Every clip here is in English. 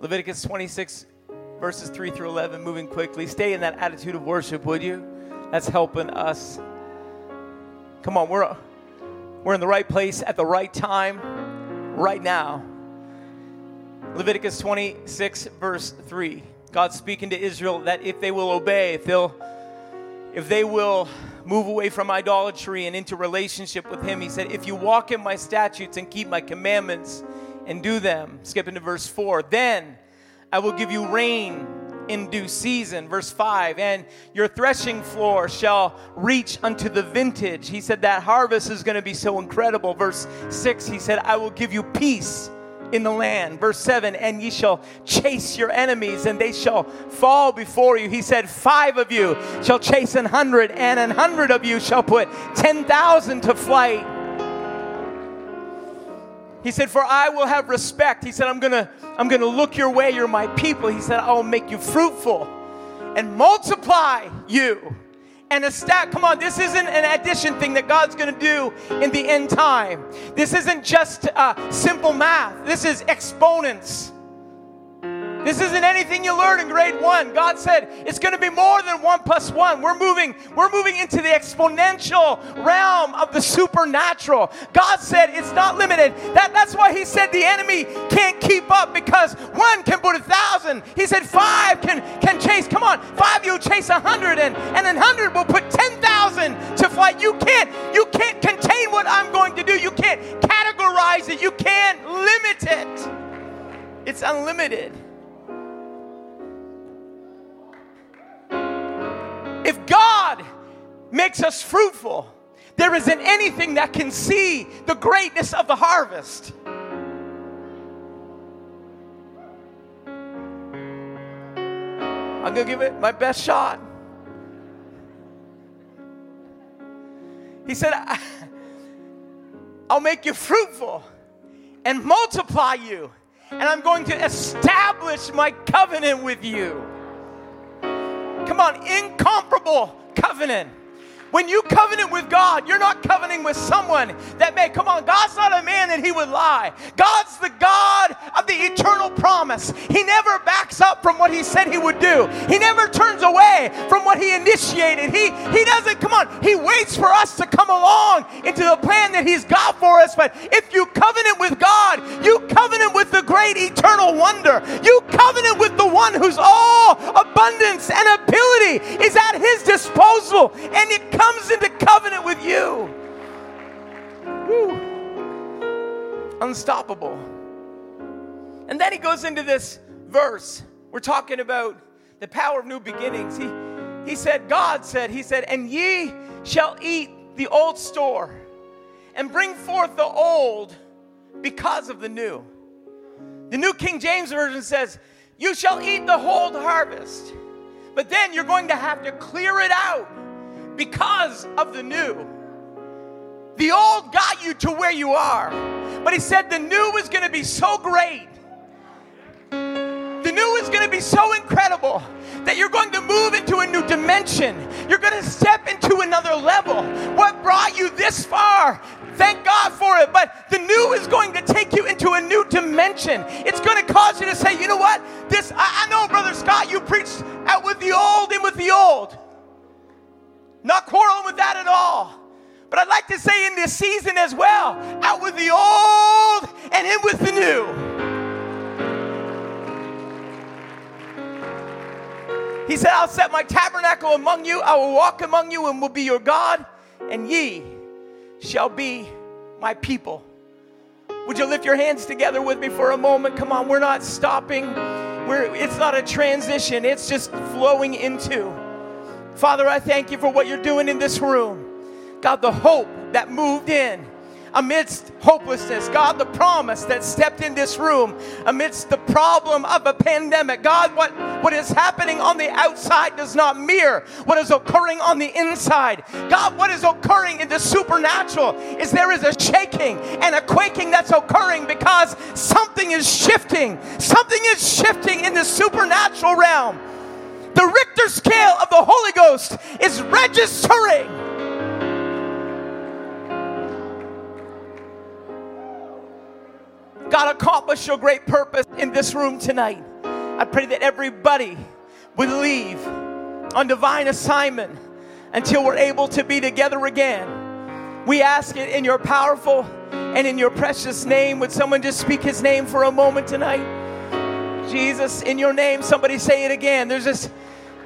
Leviticus 26, verses 3 through 11, moving quickly. Stay in that attitude of worship, would you? That's helping us. Come on, we're, we're in the right place at the right time, right now. Leviticus 26, verse 3. God speaking to Israel that if they will obey, if they'll if they will move away from idolatry and into relationship with him, he said, if you walk in my statutes and keep my commandments and do them, skip into verse 4, then I will give you rain in due season. Verse 5, and your threshing floor shall reach unto the vintage. He said that harvest is going to be so incredible. Verse 6, he said, I will give you peace in the land. Verse 7 And ye shall chase your enemies, and they shall fall before you. He said, Five of you shall chase an hundred, and an hundred of you shall put 10,000 to flight. He said, For I will have respect. He said, I'm gonna, I'm gonna look your way, you're my people. He said, I will make you fruitful and multiply you and a stat. Come on, this isn't an addition thing that God's to do in the end time. This isn't just uh, simple math, this is exponents. This isn't anything you learn in grade one. God said it's going to be more than one plus one. We're moving, we're moving into the exponential realm of the supernatural. God said it's not limited. That, that's why He said the enemy can't keep up because one can put a thousand. He said five can can chase. Come on, five you'll chase a hundred, and and a hundred will put ten thousand to flight. You can't you can't contain what I'm going to do. You can't categorize it. You can't limit it. It's unlimited. If God makes us fruitful, there isn't anything that can see the greatness of the harvest. I'm going to give it my best shot. He said, I'll make you fruitful and multiply you, and I'm going to establish my covenant with you. Come on, incomparable covenant. When you covenant with God, you're not covenanting with someone that may, come on, God's not a man that he would lie. God's the God of the eternal promise. He never backs up from what he said he would do, he never turns away from what he initiated. He, he doesn't, come on, he waits for us to come along into the plan that he's got for us. But if you covenant with God, you covenant with the great eternal wonder. You covenant with the one whose all abundance and ability is at his disposal. And it comes into covenant with you. Woo. Unstoppable. And then he goes into this verse. We're talking about the power of new beginnings. He, he said, God said, He said, and ye shall eat the old store and bring forth the old because of the new. The New King James Version says, You shall eat the whole harvest, but then you're going to have to clear it out because of the new. The old got you to where you are, but he said the new is going to be so great. The new is going to be so incredible that you're going to move into a new dimension. You're going to step into another level. What brought you this far? Thank God for it. But the new is going to take you into a new dimension. It's going to cause you to say, you know what? This, I, I know, Brother Scott, you preached out with the old and with the old. Not quarreling with that at all. But I'd like to say in this season as well, out with the old and in with the new. He said, I'll set my tabernacle among you, I will walk among you and will be your God, and ye shall be my people. Would you lift your hands together with me for a moment? Come on, we're not stopping. We're, it's not a transition, it's just flowing into. Father, I thank you for what you're doing in this room. God, the hope that moved in amidst hopelessness. God, the promise that stepped in this room amidst the problem of a pandemic. God, what, what is happening on the outside does not mirror what is occurring on the inside. God, what is occurring in the supernatural is there is a shaking and a quaking that's occurring because something is shifting. Something is shifting in the supernatural realm. The Richter scale of the Holy Ghost is registering. God, accomplish your great purpose in this room tonight. I pray that everybody would leave on divine assignment until we're able to be together again. We ask it in your powerful and in your precious name. Would someone just speak his name for a moment tonight? Jesus, in your name, somebody say it again. There's this,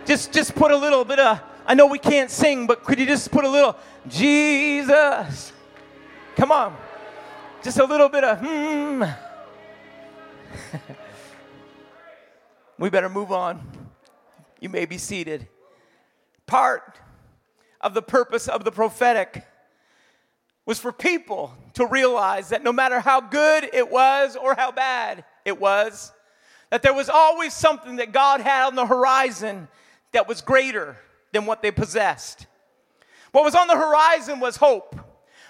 just, just put a little bit of, I know we can't sing, but could you just put a little, Jesus? Come on. Just a little bit of, hmm. we better move on. You may be seated. Part of the purpose of the prophetic was for people to realize that no matter how good it was or how bad it was, that there was always something that God had on the horizon that was greater than what they possessed. What was on the horizon was hope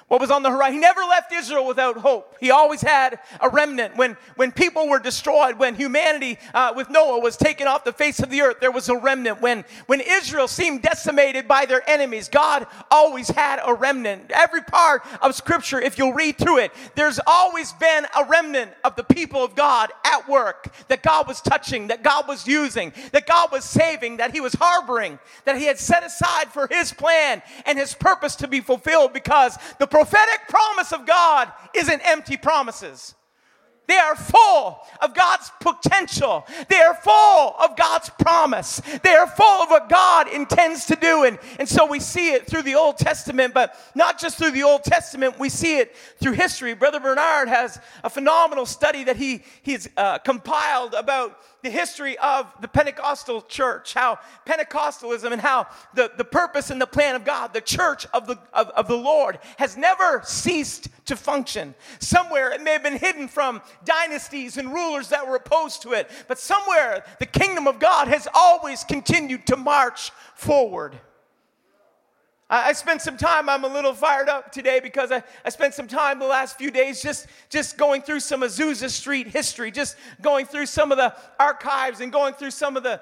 what was on the horizon. He never left Israel without hope. He always had a remnant. When, when people were destroyed, when humanity uh, with Noah was taken off the face of the earth, there was a remnant. When, when Israel seemed decimated by their enemies, God always had a remnant. Every part of Scripture, if you'll read through it, there's always been a remnant of the people of God at work that God was touching, that God was using, that God was saving, that He was harboring, that He had set aside for His plan and His purpose to be fulfilled because the prophetic promise of God isn't empty promises. They are full of God's potential. They are full of God's promise. They are full of what God intends to do. And, and so we see it through the Old Testament, but not just through the Old Testament, we see it through history. Brother Bernard has a phenomenal study that he, he's uh, compiled about the history of the Pentecostal church, how Pentecostalism and how the, the purpose and the plan of God, the church of the, of, of the Lord, has never ceased to function. Somewhere it may have been hidden from dynasties and rulers that were opposed to it, but somewhere the kingdom of God has always continued to march forward. I, spent some time, I'm a little fired up today because I, I spent some time the last few days just, just going through some Azusa Street history, just going through some of the archives and going through some of the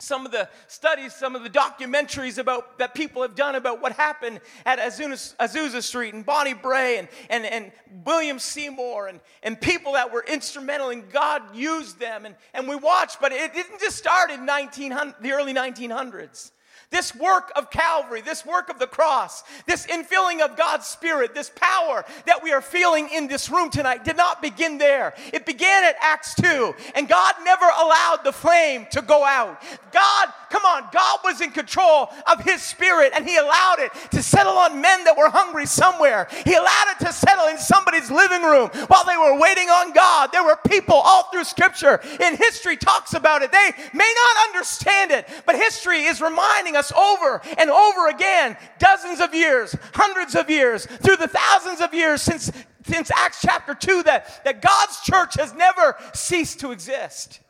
some of the studies, some of the documentaries about that people have done about what happened at Azusa, Azusa Street and Bonnie Brae and, and, and William Seymour and, and people that were instrumental and God used them. And, and we watched, but it didn't just start in 1900, the early 1900s. This work of Calvary, this work of the cross, this infilling of God's Spirit, this power that we are feeling in this room tonight did not begin there. It began at Acts 2, and God never allowed the flame to go out. God, come on, God was in control of His Spirit, and He allowed it to settle on men that were hungry somewhere. He allowed it to settle in somebody's living room while they were waiting on God. There were people all through Scripture, and history talks about it. They may not understand it, but history is reminding us us over and over again, dozens of years, hundreds of years, through the thousands of years since, since Acts chapter 2, that, that God's church has never ceased to exist.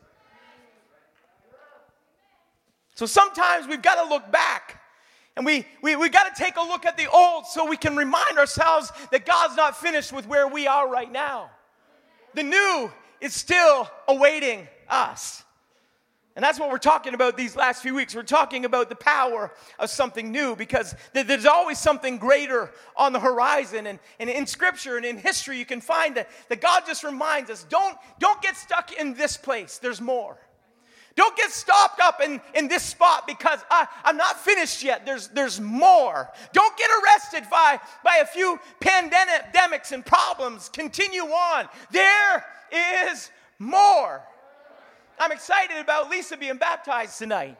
So sometimes we've got to look back. And we, we, we got to take a look at the old so we can remind ourselves that God's not finished with where we are right now. The new is still awaiting us. And that's what we're talking about these last few weeks. We're talking about the power of something new because there's always something greater on the horizon. And, and in scripture and in history, you can find that, that God just reminds us don't, don't get stuck in this place, there's more. Don't get stopped up in, in this spot because I, I'm not finished yet. There's, there's more. Don't get arrested by, by a few pandemics and problems. Continue on. There is more. I'm excited about Lisa being baptized tonight.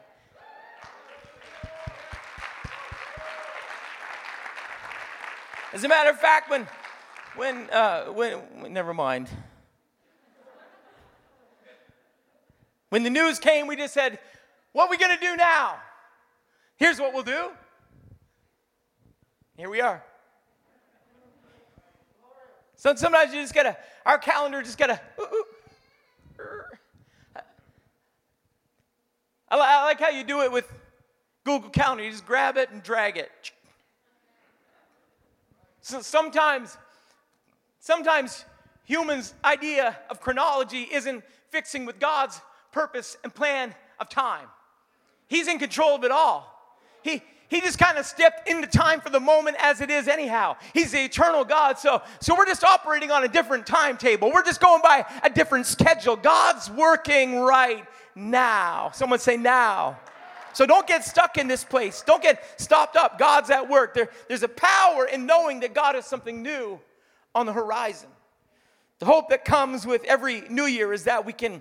As a matter of fact, when, when, uh, when, never mind. When the news came, we just said, What are we going to do now? Here's what we'll do. Here we are. So sometimes you just gotta, our calendar just gotta, ooh, ooh, I, I like how you do it with Google Calendar. You just grab it and drag it. So sometimes, sometimes humans' idea of chronology isn't fixing with God's purpose and plan of time. He's in control of it all. He, he just kind of stepped into time for the moment as it is anyhow. He's the eternal God. So, so we're just operating on a different timetable. We're just going by a different schedule. God's working right now. Someone say now. So don't get stuck in this place. Don't get stopped up. God's at work. There, there's a power in knowing that God has something new on the horizon. The hope that comes with every new year is that we can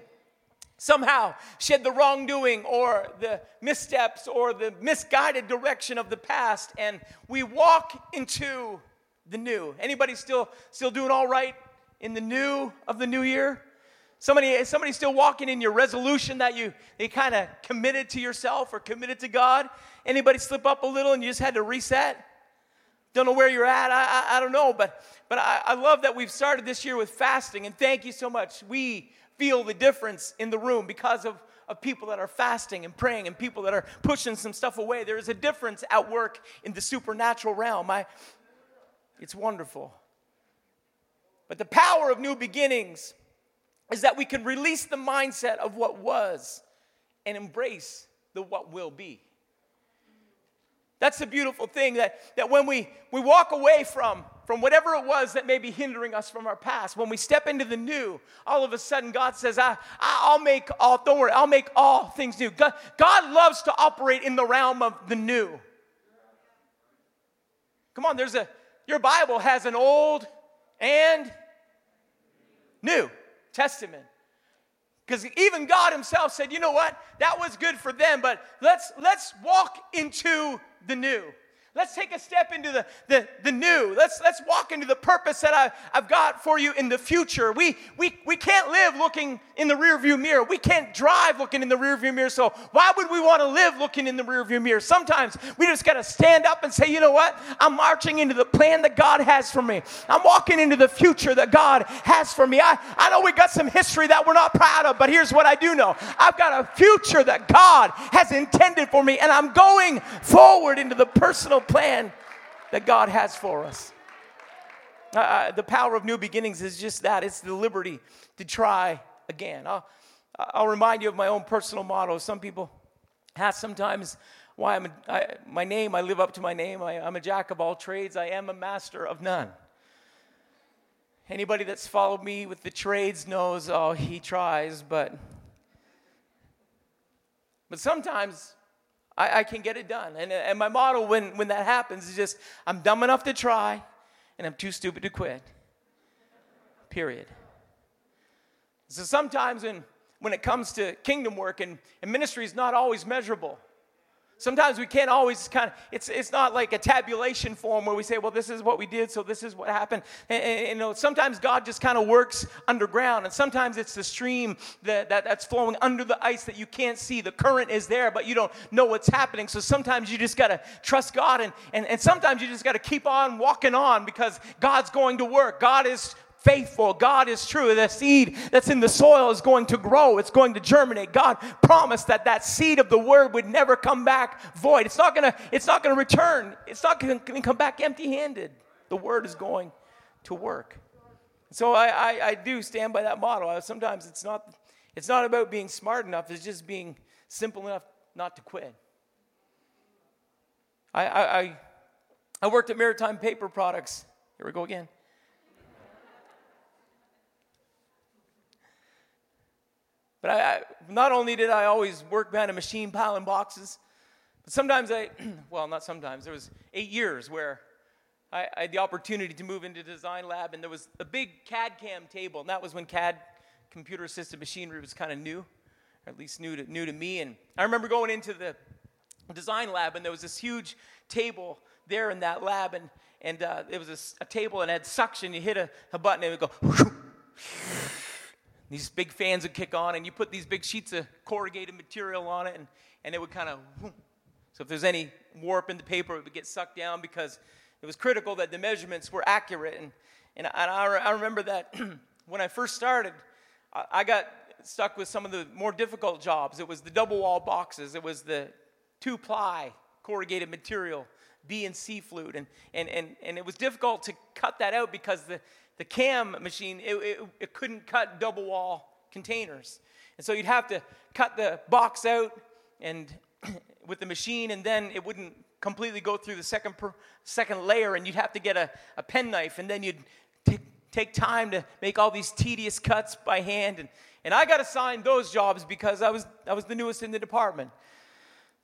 somehow shed the wrongdoing or the missteps or the misguided direction of the past and we walk into the new. Anybody still still doing all right in the new of the new year? Somebody, somebody still walking in your resolution that you, you kind of committed to yourself or committed to God? Anybody slip up a little and you just had to reset? Don't know where you're at. I, I, I don't know, but, but I, I love that we've started this year with fasting, and thank you so much. We feel the difference in the room because of, of people that are fasting and praying and people that are pushing some stuff away. There is a difference at work in the supernatural realm. I, it's wonderful. But the power of new beginnings is that we can release the mindset of what was and embrace the what will be. That's the beautiful thing that, that when we, we walk away from, from whatever it was that may be hindering us from our past, when we step into the new, all of a sudden God says, I, I'll make all, don't worry, I'll make all things new. God, God loves to operate in the realm of the new. Come on, there's a, your Bible has an old and new. Testament. Because even God Himself said, you know what? That was good for them, but let's let's walk into the new. Let's take a step into the, the, the new. Let's, let's walk into the purpose that I, I've got for you in the future. We, we, we can't live looking in the rearview mirror. We can't drive looking in the rearview mirror. So why would we want to live looking in the rearview mirror? Sometimes we just got to stand up and say, you know what? I'm marching into the plan that God has for me. I'm walking into the future that God has for me. I, I know we got some history that we're not proud of, but here's what I do know. I've got a future that God has intended for me, and I'm going forward into the personal plan that God has for us. Uh, uh, the power of new beginnings is just that it's the liberty to try again. I'll, I'll remind you of my own personal motto. Some people ask sometimes why I'm a, I, my name, I live up to my name. I, I'm a jack of all trades, I am a master of none. Anybody that's followed me with the trades knows, oh, he tries, but but sometimes I, I can get it done. And, and my motto when, when that happens is just I'm dumb enough to try and I'm too stupid to quit. Period. So sometimes when, when it comes to kingdom work and, and ministry is not always measurable. Sometimes we can't always kind of, it's, it's not like a tabulation form where we say, well, this is what we did, so this is what happened. And, and you know, sometimes God just kind of works underground, and sometimes it's the stream that, that, that's flowing under the ice that you can't see. The current is there, but you don't know what's happening. So sometimes you just got to trust God, and, and, and sometimes you just got to keep on walking on because God's going to work. God is faithful. God is true. The seed that's in the soil is going to grow, it's going to germinate. God promised that that seed of the word would never come back void. It's not going to it's not going to return. It's not going to come back empty-handed. The word is going to work. So I, I, I do stand by that model. Sometimes it's not it's not about being smart enough, it's just being simple enough not to quit. I, I, I worked at Maritime Paper Products. Here we go again. But I, I, not only did I always work behind a machine piling boxes, but sometimes I, well, not sometimes, there was eight years where I, I, had the opportunity to move into design lab, and there was a big CAD CAM table, and that was when CAD, computer assisted machinery, was kind of new, or at least new to, new to me. And I remember going into the design lab, and there was this huge table there in that lab, and, and uh, it was a, a, table and it had suction. You hit a, a button, and it would go. these big fans would kick on, and you put these big sheets of corrugated material on it, and, and it would kind of. So if there's any warp in the paper, it would get sucked down because it was critical that the measurements were accurate. And, and I, I remember that when I first started, I, I got stuck with some of the more difficult jobs. It was the double wall boxes, it was the two ply corrugated material, B and C flute. And, and, and, and it was difficult to cut that out because the, the cam machine, it, it, it couldn't cut double wall containers. And so you'd have to cut the box out and with the machine, and then it wouldn't completely go through the second, per, second layer, and you'd have to get a, a penknife, and then you'd t- take time to make all these tedious cuts by hand. And, and I got assigned those jobs because I was, I was the newest in the department.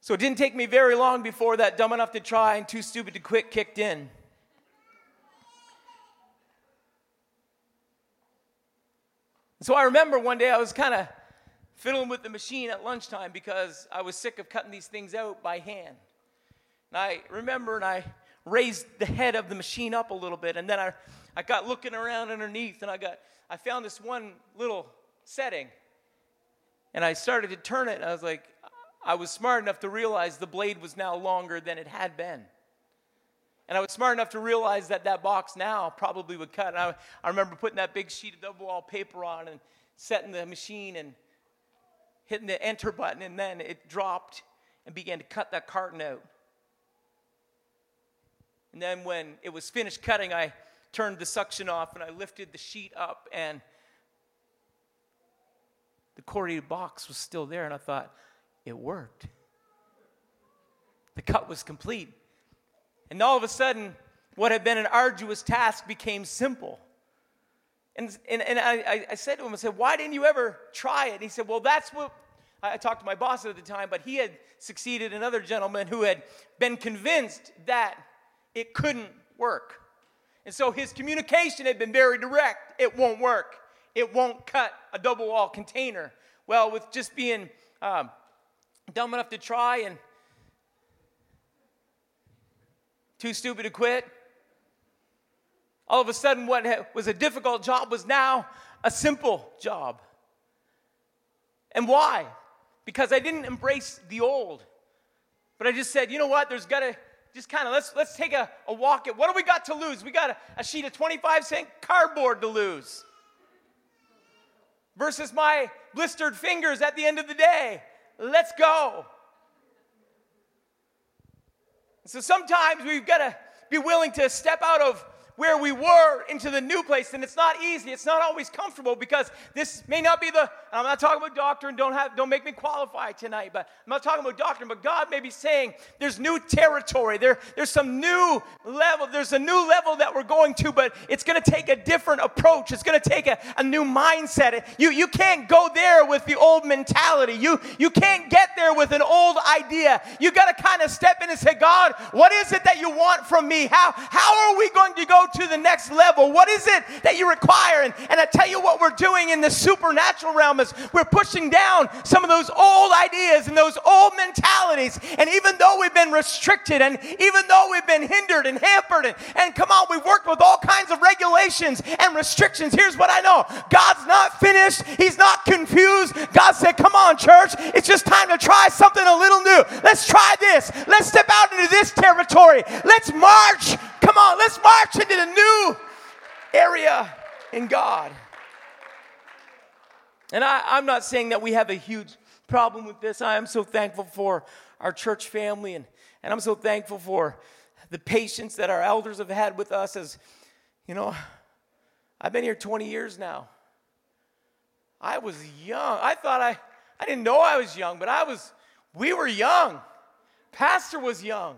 So it didn't take me very long before that dumb enough to try and too stupid to quit kicked in. So I remember one day I was kind of fiddling with the machine at lunchtime because I was sick of cutting these things out by hand. And I remember and I raised the head of the machine up a little bit and then I, I got looking around underneath and I got I found this one little setting. And I started to turn it and I was like I was smart enough to realize the blade was now longer than it had been. And I was smart enough to realize that that box now probably would cut. And I, I remember putting that big sheet of double wall paper on and setting the machine and hitting the enter button, and then it dropped and began to cut that carton out. And then when it was finished cutting, I turned the suction off and I lifted the sheet up, and the corrugated box was still there. And I thought, it worked. The cut was complete. And all of a sudden, what had been an arduous task became simple. And, and, and I, I said to him, I said, why didn't you ever try it? And he said, well, that's what I talked to my boss at the time, but he had succeeded another gentleman who had been convinced that it couldn't work. And so his communication had been very direct. It won't work. It won't cut a double wall container. Well, with just being um, dumb enough to try and too stupid to quit. All of a sudden, what was a difficult job was now a simple job. And why? Because I didn't embrace the old. But I just said, you know what? There's got to just kind of let's let's take a, a walk at what do we got to lose? We got a, a sheet of 25 cent cardboard to lose. Versus my blistered fingers at the end of the day. Let's go. So sometimes we've got to be willing to step out of where we were into the new place. And it's not easy. It's not always comfortable because this may not be the, I'm not talking about doctrine, don't have, don't make me qualify tonight, but I'm not talking about doctrine, but God may be saying there's new territory. There, there's some new level. There's a new level that we're going to, but it's going to take a different approach. It's going to take a, a new mindset. You, you can't go there with the old mentality. You, you can't get there with an old idea. You got to kind of step in and say, God, what is it that you want from me? How, how are we going to go to the next level? What is it that you require? And, and I tell you what we're doing in the supernatural realm is we're pushing down some of those old ideas and those old mentalities. And even though we've been restricted and even though we've been hindered and hampered and, and come on, we've worked with all kinds of regulations and restrictions. Here's what I know God's not finished, He's not confused. God said, Come on, church, it's just time to try something a little new. Let's try this. Let's step out into this territory. Let's march Come on, let's march into the new area in God. And I, am not saying that we have a huge problem with this. I am so thankful for our church family, and, and I'm so thankful for the patience that our elders have had with us as, you know, I've been here 20 years now. I was young. I thought I, I didn't know I was young, but I was, we were young. Pastor was young.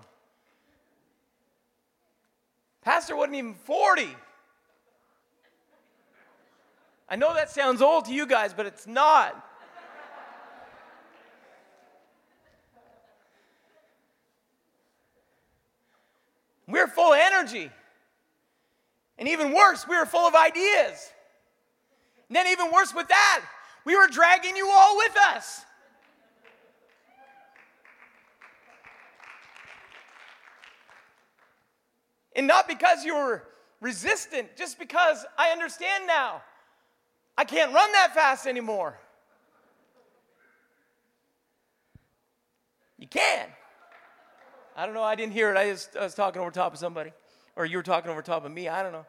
Pastor wasn't even 40. I know that sounds old to you guys, but it's not. We're full of energy. And even worse, we were full of ideas. And then, even worse with that, we were dragging you all with us. And not because you were resistant, just because I understand now. I can't run that fast anymore. You can. I don't know. I didn't hear it. I, just, I was talking over top of somebody. Or you were talking over top of me. I don't know.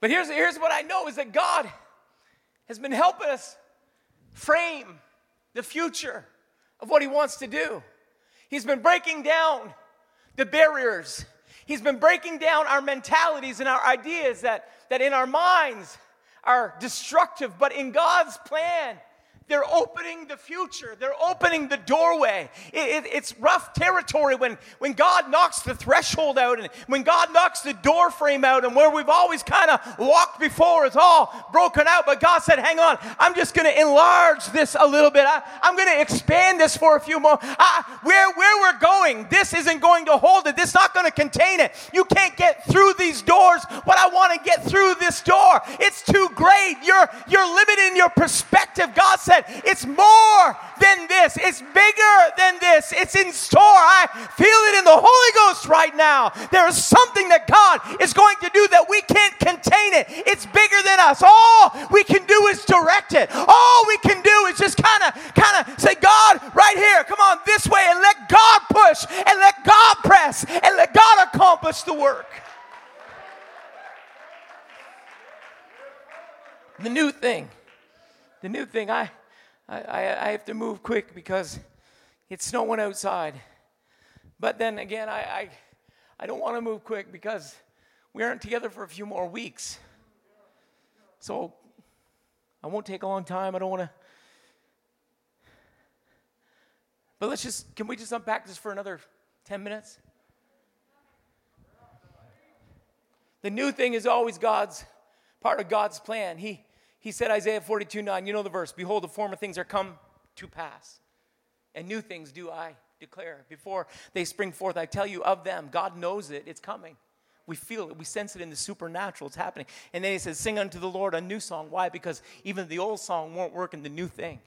But here's, here's what I know is that God has been helping us frame the future of what He wants to do. He's been breaking down the barriers. He's been breaking down our mentalities and our ideas that, that in our minds are destructive, but in God's plan, they're opening the future. They're opening the doorway. It, it, it's rough territory when, when God knocks the threshold out and when God knocks the door frame out and where we've always kind of walked before is all broken out. But God said, hang on, I'm just going to enlarge this a little bit. I, am going to expand this for a few more. Uh, where, where we're going, this isn't going to hold it. This is not going to contain it. You can't get through these doors, but I want to get through this door. It's too great. You're, you're limited in your perspective. God said, it's more than this. It's bigger than this. It's in store. I feel it in the Holy Ghost right now. There is something that God is going to do that we can't contain it. It's bigger than us. All we can do is direct it. All we can do is just kind of, kind of say, God, right here, come on this way, and let God push, and let God press, and let God accomplish the work. The new thing, the new thing, I, I, I have to move quick because it's snowing outside. But then again, I, I, I don't want to move quick because we aren't together for a few more weeks. So I won't take a long time. I don't want to. But let's just, can we just unpack this for another 10 minutes? The new thing is always God's, part of God's plan. He, he said, Isaiah 42 9, you know the verse, Behold, the former things are come to pass, and new things do I declare. Before they spring forth, I tell you of them. God knows it, it's coming. We feel it, we sense it in the supernatural, it's happening. And then he says, Sing unto the Lord a new song. Why? Because even the old song won't work in the new thing.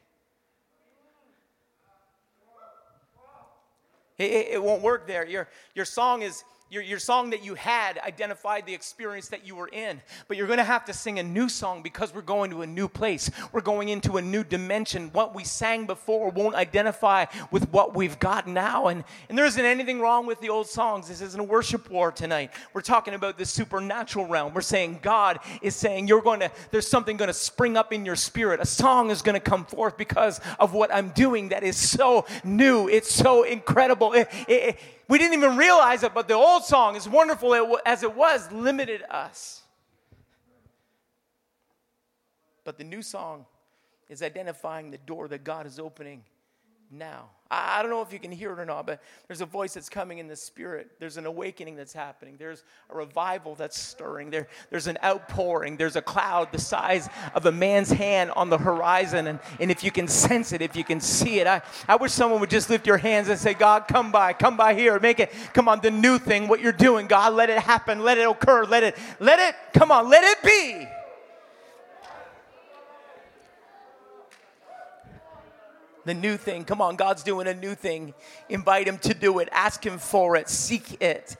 It, it, it won't work there. Your, your song is your, your song that you had identified the experience that you were in, but you're going to have to sing a new song because we're going to a new place. We're going into a new dimension. What we sang before won't identify with what we've got now. And, and there isn't anything wrong with the old songs. This isn't a worship war tonight. We're talking about the supernatural realm. We're saying God is saying you're going to, there's something going to spring up in your spirit. A song is going to come forth because of what I'm doing that is so new. It's so incredible. It, it, we didn't even realize it, but the old song, as wonderful as it was, limited us. But the new song is identifying the door that God is opening now. I don't know if you can hear it or not, but there's a voice that's coming in the spirit. There's an awakening that's happening. There's a revival that's stirring. There, there's an outpouring. There's a cloud the size of a man's hand on the horizon. And, and if you can sense it, if you can see it, I, I wish someone would just lift your hands and say, God, come by, come by here. Make it, come on, the new thing, what you're doing, God, let it happen, let it occur, let it, let it, come on, let it be. The new thing. Come on, God's doing a new thing. Invite Him to do it, ask Him for it, seek it.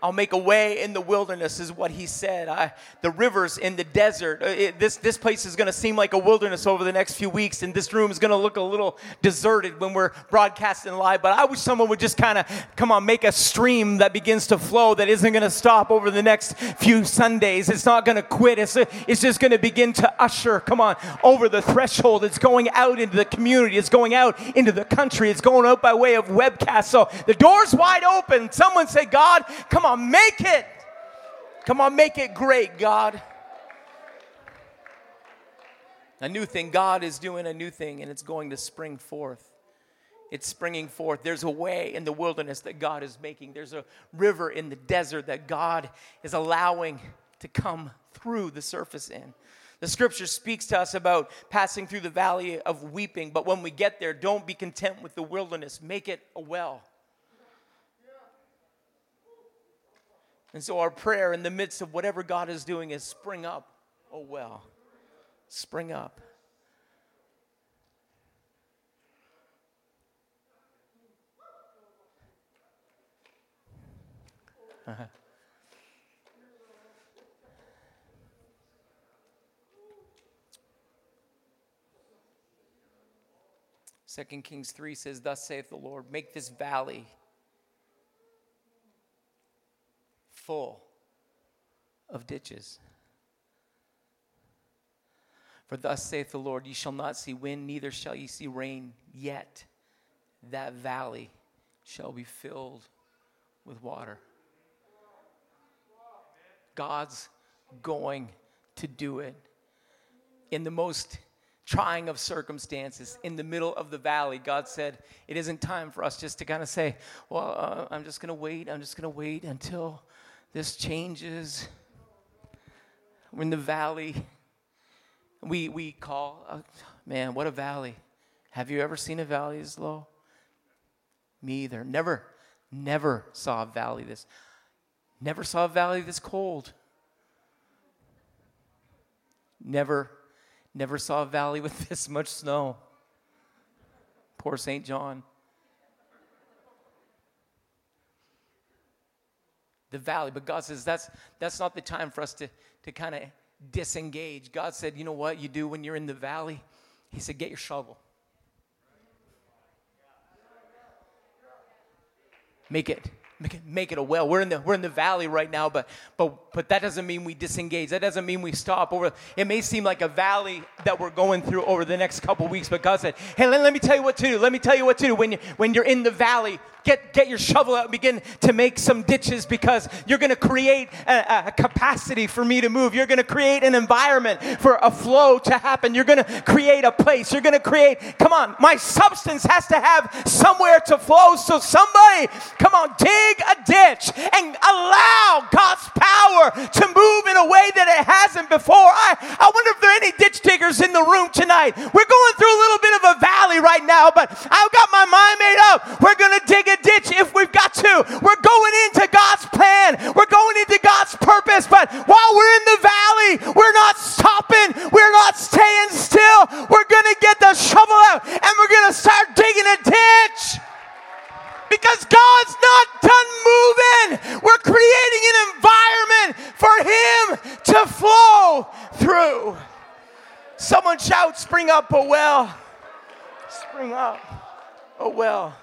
I'll make a way in the wilderness, is what he said. I, the rivers in the desert. Uh, it, this, this place is going to seem like a wilderness over the next few weeks, and this room is going to look a little deserted when we're broadcasting live. But I wish someone would just kind of, come on, make a stream that begins to flow that isn't going to stop over the next few Sundays. It's not going to quit. It's, it's just going to begin to usher, come on, over the threshold. It's going out into the community, it's going out into the country, it's going out by way of webcast. So the door's wide open. Someone say, God, come on on, make it. Come on, make it great, God. A new thing. God is doing a new thing and it's going to spring forth. It's springing forth. There's a way in the wilderness that God is making, there's a river in the desert that God is allowing to come through the surface in. The scripture speaks to us about passing through the valley of weeping, but when we get there, don't be content with the wilderness, make it a well. And so our prayer in the midst of whatever God is doing is spring up, oh well. Spring up. Second Kings 3 says, Thus saith the Lord, make this valley full of ditches. For thus saith the Lord, ye shall not see wind, neither shall ye see rain, yet that valley shall be filled with water. God's going to do it in the most trying of circumstances in the middle of the valley, God said, It isn't time for us just to kind of say, Well, uh, I'm just going to wait. I'm just going to wait until this changes. We're in the valley. We, we call, uh, man, what a valley. Have you ever seen a valley as low? Me either. Never, never saw a valley this. Never saw a valley this cold. Never Never saw a valley with this much snow. Poor St. John. The valley, but God says that's that's not the time for us to, to kind of disengage. God said, you know what you do when you're in the valley? He said, get your shovel. Make it make it, a well. We're in the we're in the valley right now, but but but that doesn't mean we disengage. That doesn't mean we stop. Over it may seem like a valley that we're going through over the next couple weeks, but God said, "Hey, let, let me tell you what to do. Let me tell you what to do when you when you're in the valley. Get, get your shovel out and begin to make some ditches because you're going to create a, a, capacity for me to move. You're going to create an environment for a flow to happen. You're going to create a place. You're going to create, come on, my substance has to have somewhere to flow. So somebody, come on, dig a ditch and allow God's power to move in a way that it hasn't before. I, I wonder if there are any ditch diggers in the room tonight. We're going through a little bit of a valley right now, but I've got my mind made up. We're going to dig a ditch if we've got to. We're going into God's plan. We're going into God's purpose. But while we're in the valley, we're not stopping. We're not staying still. We're going to get the shovel out and we're going to start digging a ditch. Because God's not done moving. We're creating an environment for Him to flow through. Someone shout, Spring up, oh well. Spring up, oh well.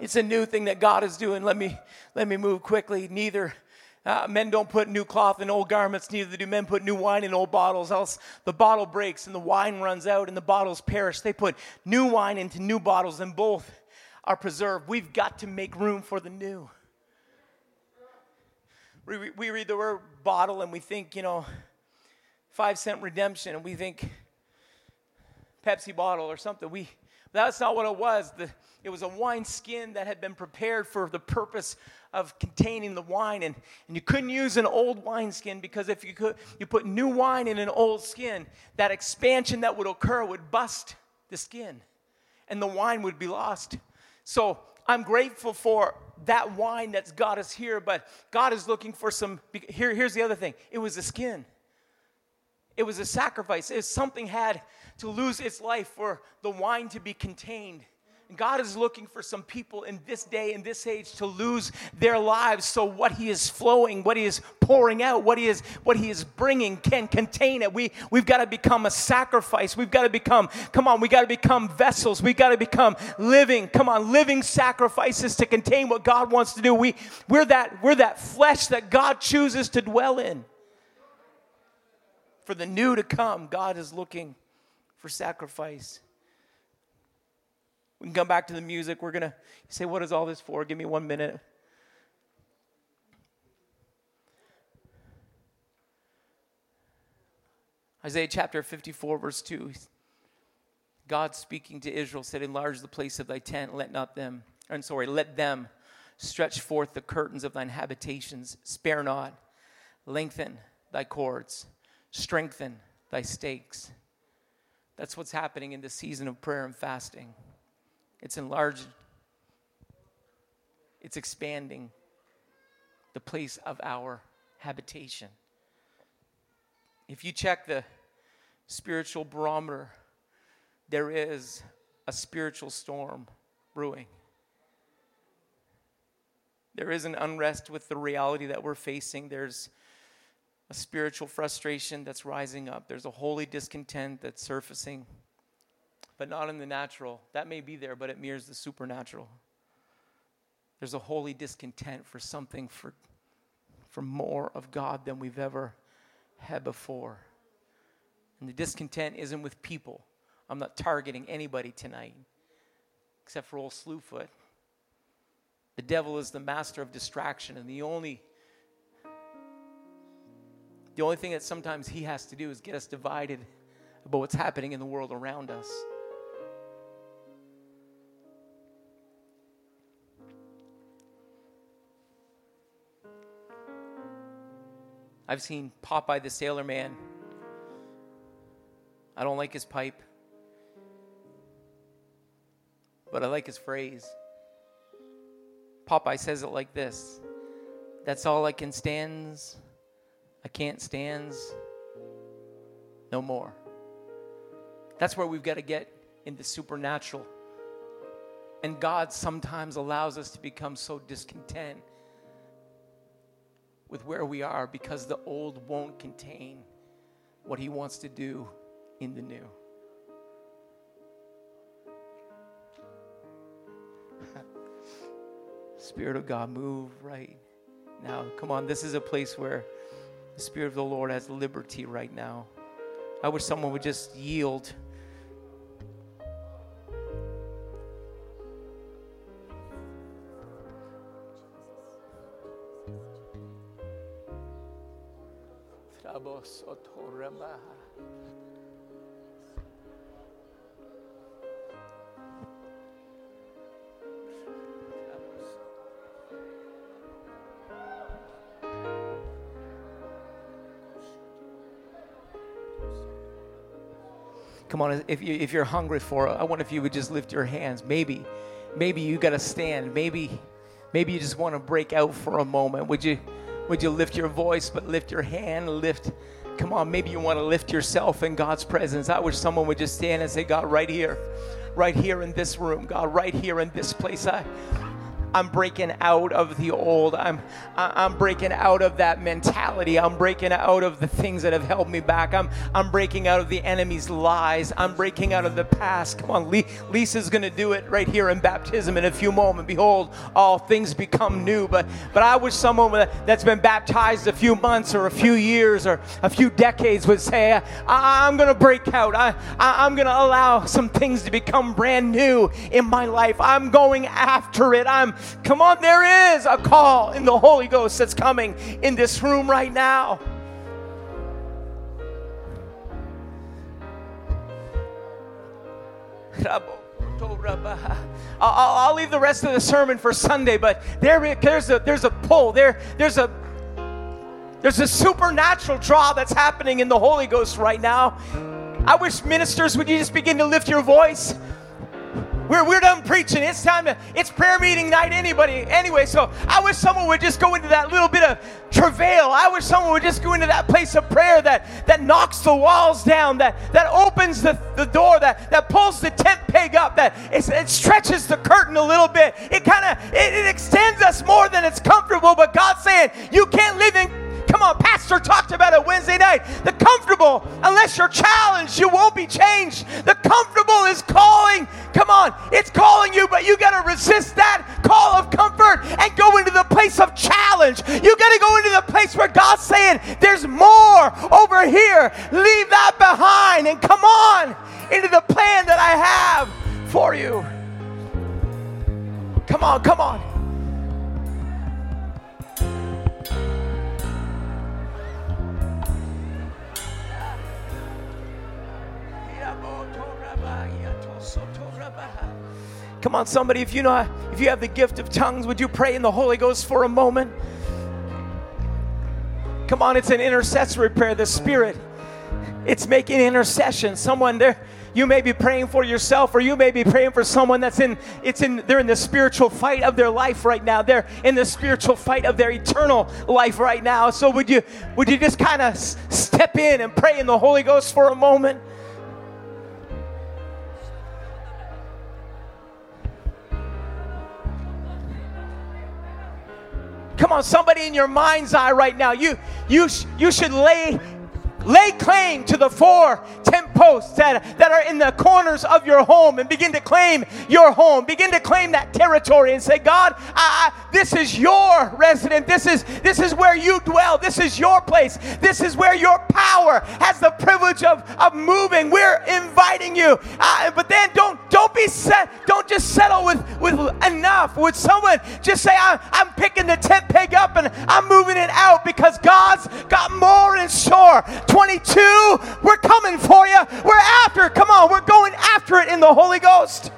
It's a new thing that God is doing. Let me let me move quickly. Neither uh, men don't put new cloth in old garments, neither do men put new wine in old bottles, else the bottle breaks and the wine runs out and the bottles perish. They put new wine into new bottles and both are preserved. We've got to make room for the new. We, we read the word bottle and we think, you know, five cent redemption, and we think Pepsi bottle or something. We, that's not what it was. The, it was a wine skin that had been prepared for the purpose of containing the wine. And, and you couldn't use an old wine skin because if you, could, you put new wine in an old skin, that expansion that would occur would bust the skin and the wine would be lost. So I'm grateful for that wine that's got us here, but God is looking for some. Here, here's the other thing it was the skin. It was a sacrifice. If something had to lose its life for the wine to be contained. God is looking for some people in this day, in this age, to lose their lives so what He is flowing, what He is pouring out, what He is, what He is bringing can contain it. We, we've got to become a sacrifice. We've got to become, come on, we got to become vessels. We've got to become living, come on, living sacrifices to contain what God wants to do. We, we're, that, we're that flesh that God chooses to dwell in. For the new to come, God is looking for sacrifice. We can come back to the music. We're going to say, What is all this for? Give me one minute. Isaiah chapter 54, verse 2. God speaking to Israel said, Enlarge the place of thy tent, let not them, I'm sorry, let them stretch forth the curtains of thine habitations, spare not, lengthen thy cords, strengthen thy stakes. That's what's happening in the season of prayer and fasting. It's enlarged, it's expanding the place of our habitation. If you check the spiritual barometer, there is a spiritual storm brewing. There is an unrest with the reality that we're facing. There's a spiritual frustration that's rising up. There's a holy discontent that's surfacing but not in the natural. That may be there, but it mirrors the supernatural. There's a holy discontent for something for, for more of God than we've ever had before. And the discontent isn't with people. I'm not targeting anybody tonight, except for old Slewfoot. The devil is the master of distraction, and the only The only thing that sometimes He has to do is get us divided about what's happening in the world around us. I've seen Popeye the Sailor Man. I don't like his pipe, but I like his phrase. Popeye says it like this That's all I can stands. I can't stands no more. That's where we've got to get in the supernatural. And God sometimes allows us to become so discontent with where we are because the old won't contain what He wants to do in the new. Spirit of God, move right now. Come on, this is a place where the Spirit of the Lord has liberty right now. I wish someone would just yield. Come on, if, you, if you're hungry for it, I wonder if you would just lift your hands. Maybe, maybe you got to stand. Maybe, maybe you just want to break out for a moment. Would you, would you lift your voice, but lift your hand, lift Come on, maybe you want to lift yourself in God's presence. I wish someone would just stand and say, God, right here, right here in this room, God, right here in this place. I, I'm breaking out of the old. I'm I'm breaking out of that mentality. I'm breaking out of the things that have held me back. I'm I'm breaking out of the enemy's lies. I'm breaking out of the past. Come on, Lisa's going to do it right here in baptism in a few moments. Behold, all things become new. But but I wish someone that's been baptized a few months or a few years or a few decades would say, I, am going to break out. I, I I'm going to allow some things to become brand new in my life. I'm going after it. I'm Come on, there is a call in the Holy Ghost that's coming in this room right now. I'll, leave the rest of the sermon for Sunday, but there, there's a there's a pull there there's a there's a supernatural draw that's happening in the Holy Ghost right now. I wish ministers would you just begin to lift your voice. We're, we're done preaching. It's time to, it's prayer meeting night anybody. Anyway, so I wish someone would just go into that little bit of travail. I wish someone would just go into that place of prayer that, that knocks the walls down, that, that opens the, the door, that, that pulls the tent peg up, that it stretches the curtain a little bit. It kind of, it, it extends us more than it's comfortable, but God's saying, you can't live in Come on, Pastor talked about it Wednesday night. The comfortable, unless you're challenged, you won't be changed. The comfortable is calling. Come on, it's calling you, but you got to resist that call of comfort and go into the place of challenge. You got to go into the place where God's saying, There's more over here. Leave that behind and come on into the plan that I have for you. Come on, come on. Come on, somebody, if you know if you have the gift of tongues, would you pray in the Holy Ghost for a moment? Come on, it's an intercessory prayer. The Spirit, it's making intercession. Someone there, you may be praying for yourself, or you may be praying for someone that's in. It's in. They're in the spiritual fight of their life right now. They're in the spiritual fight of their eternal life right now. So would you would you just kind of step in and pray in the Holy Ghost for a moment? Come on, somebody in your mind's eye right now. You you you should lay lay claim to the four tent posts that, that are in the corners of your home and begin to claim your home. Begin to claim that territory and say, God, I, I, this is your resident. This is this is where you dwell. This is your place. This is where your power has the privilege of, of moving. We're inviting you. Uh, but then don't don't be set. Don't just settle with with enough. Would someone just say, I'm, I'm picking the tent peg up and I'm moving it out because God's got more in store. 22, we're coming for you. We're after it. Come on, we're going after it in the Holy Ghost.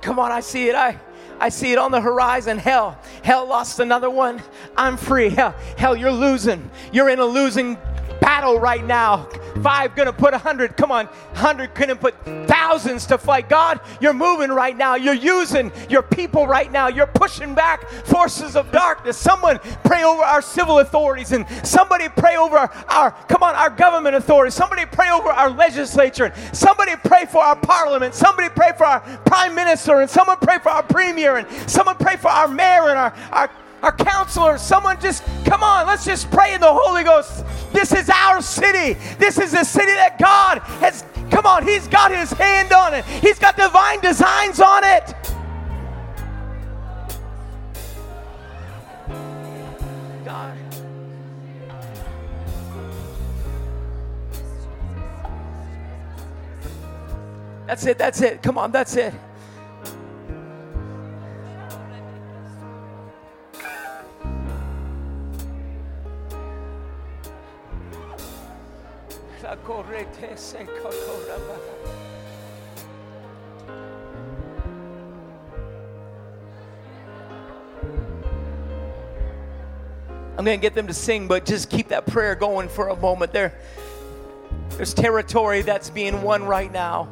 Come on, I see it. I I see it on the horizon. Hell, hell lost another one. I'm free. Hell, hell, you're losing. You're in a losing battle right now. Five gonna put a hundred. Come on, hundred couldn't put thousands to fight. God, you're moving right now. You're using your people right now. You're pushing back forces of darkness. Someone pray over our civil authorities and somebody pray over our, come on, our government authorities. Somebody pray over our legislature. And somebody pray for our parliament. Somebody pray for our prime minister and someone pray for our premier and someone pray for our mayor and our, our our councilors, someone just, come on, let's just pray in the Holy Ghost. This is our city. This is the city that God has, come on, He's got His hand on it, He's got divine designs on it. God. That's it, that's it. Come on, that's it. I'm going to get them to sing, but just keep that prayer going for a moment. There, there's territory that's being won right now.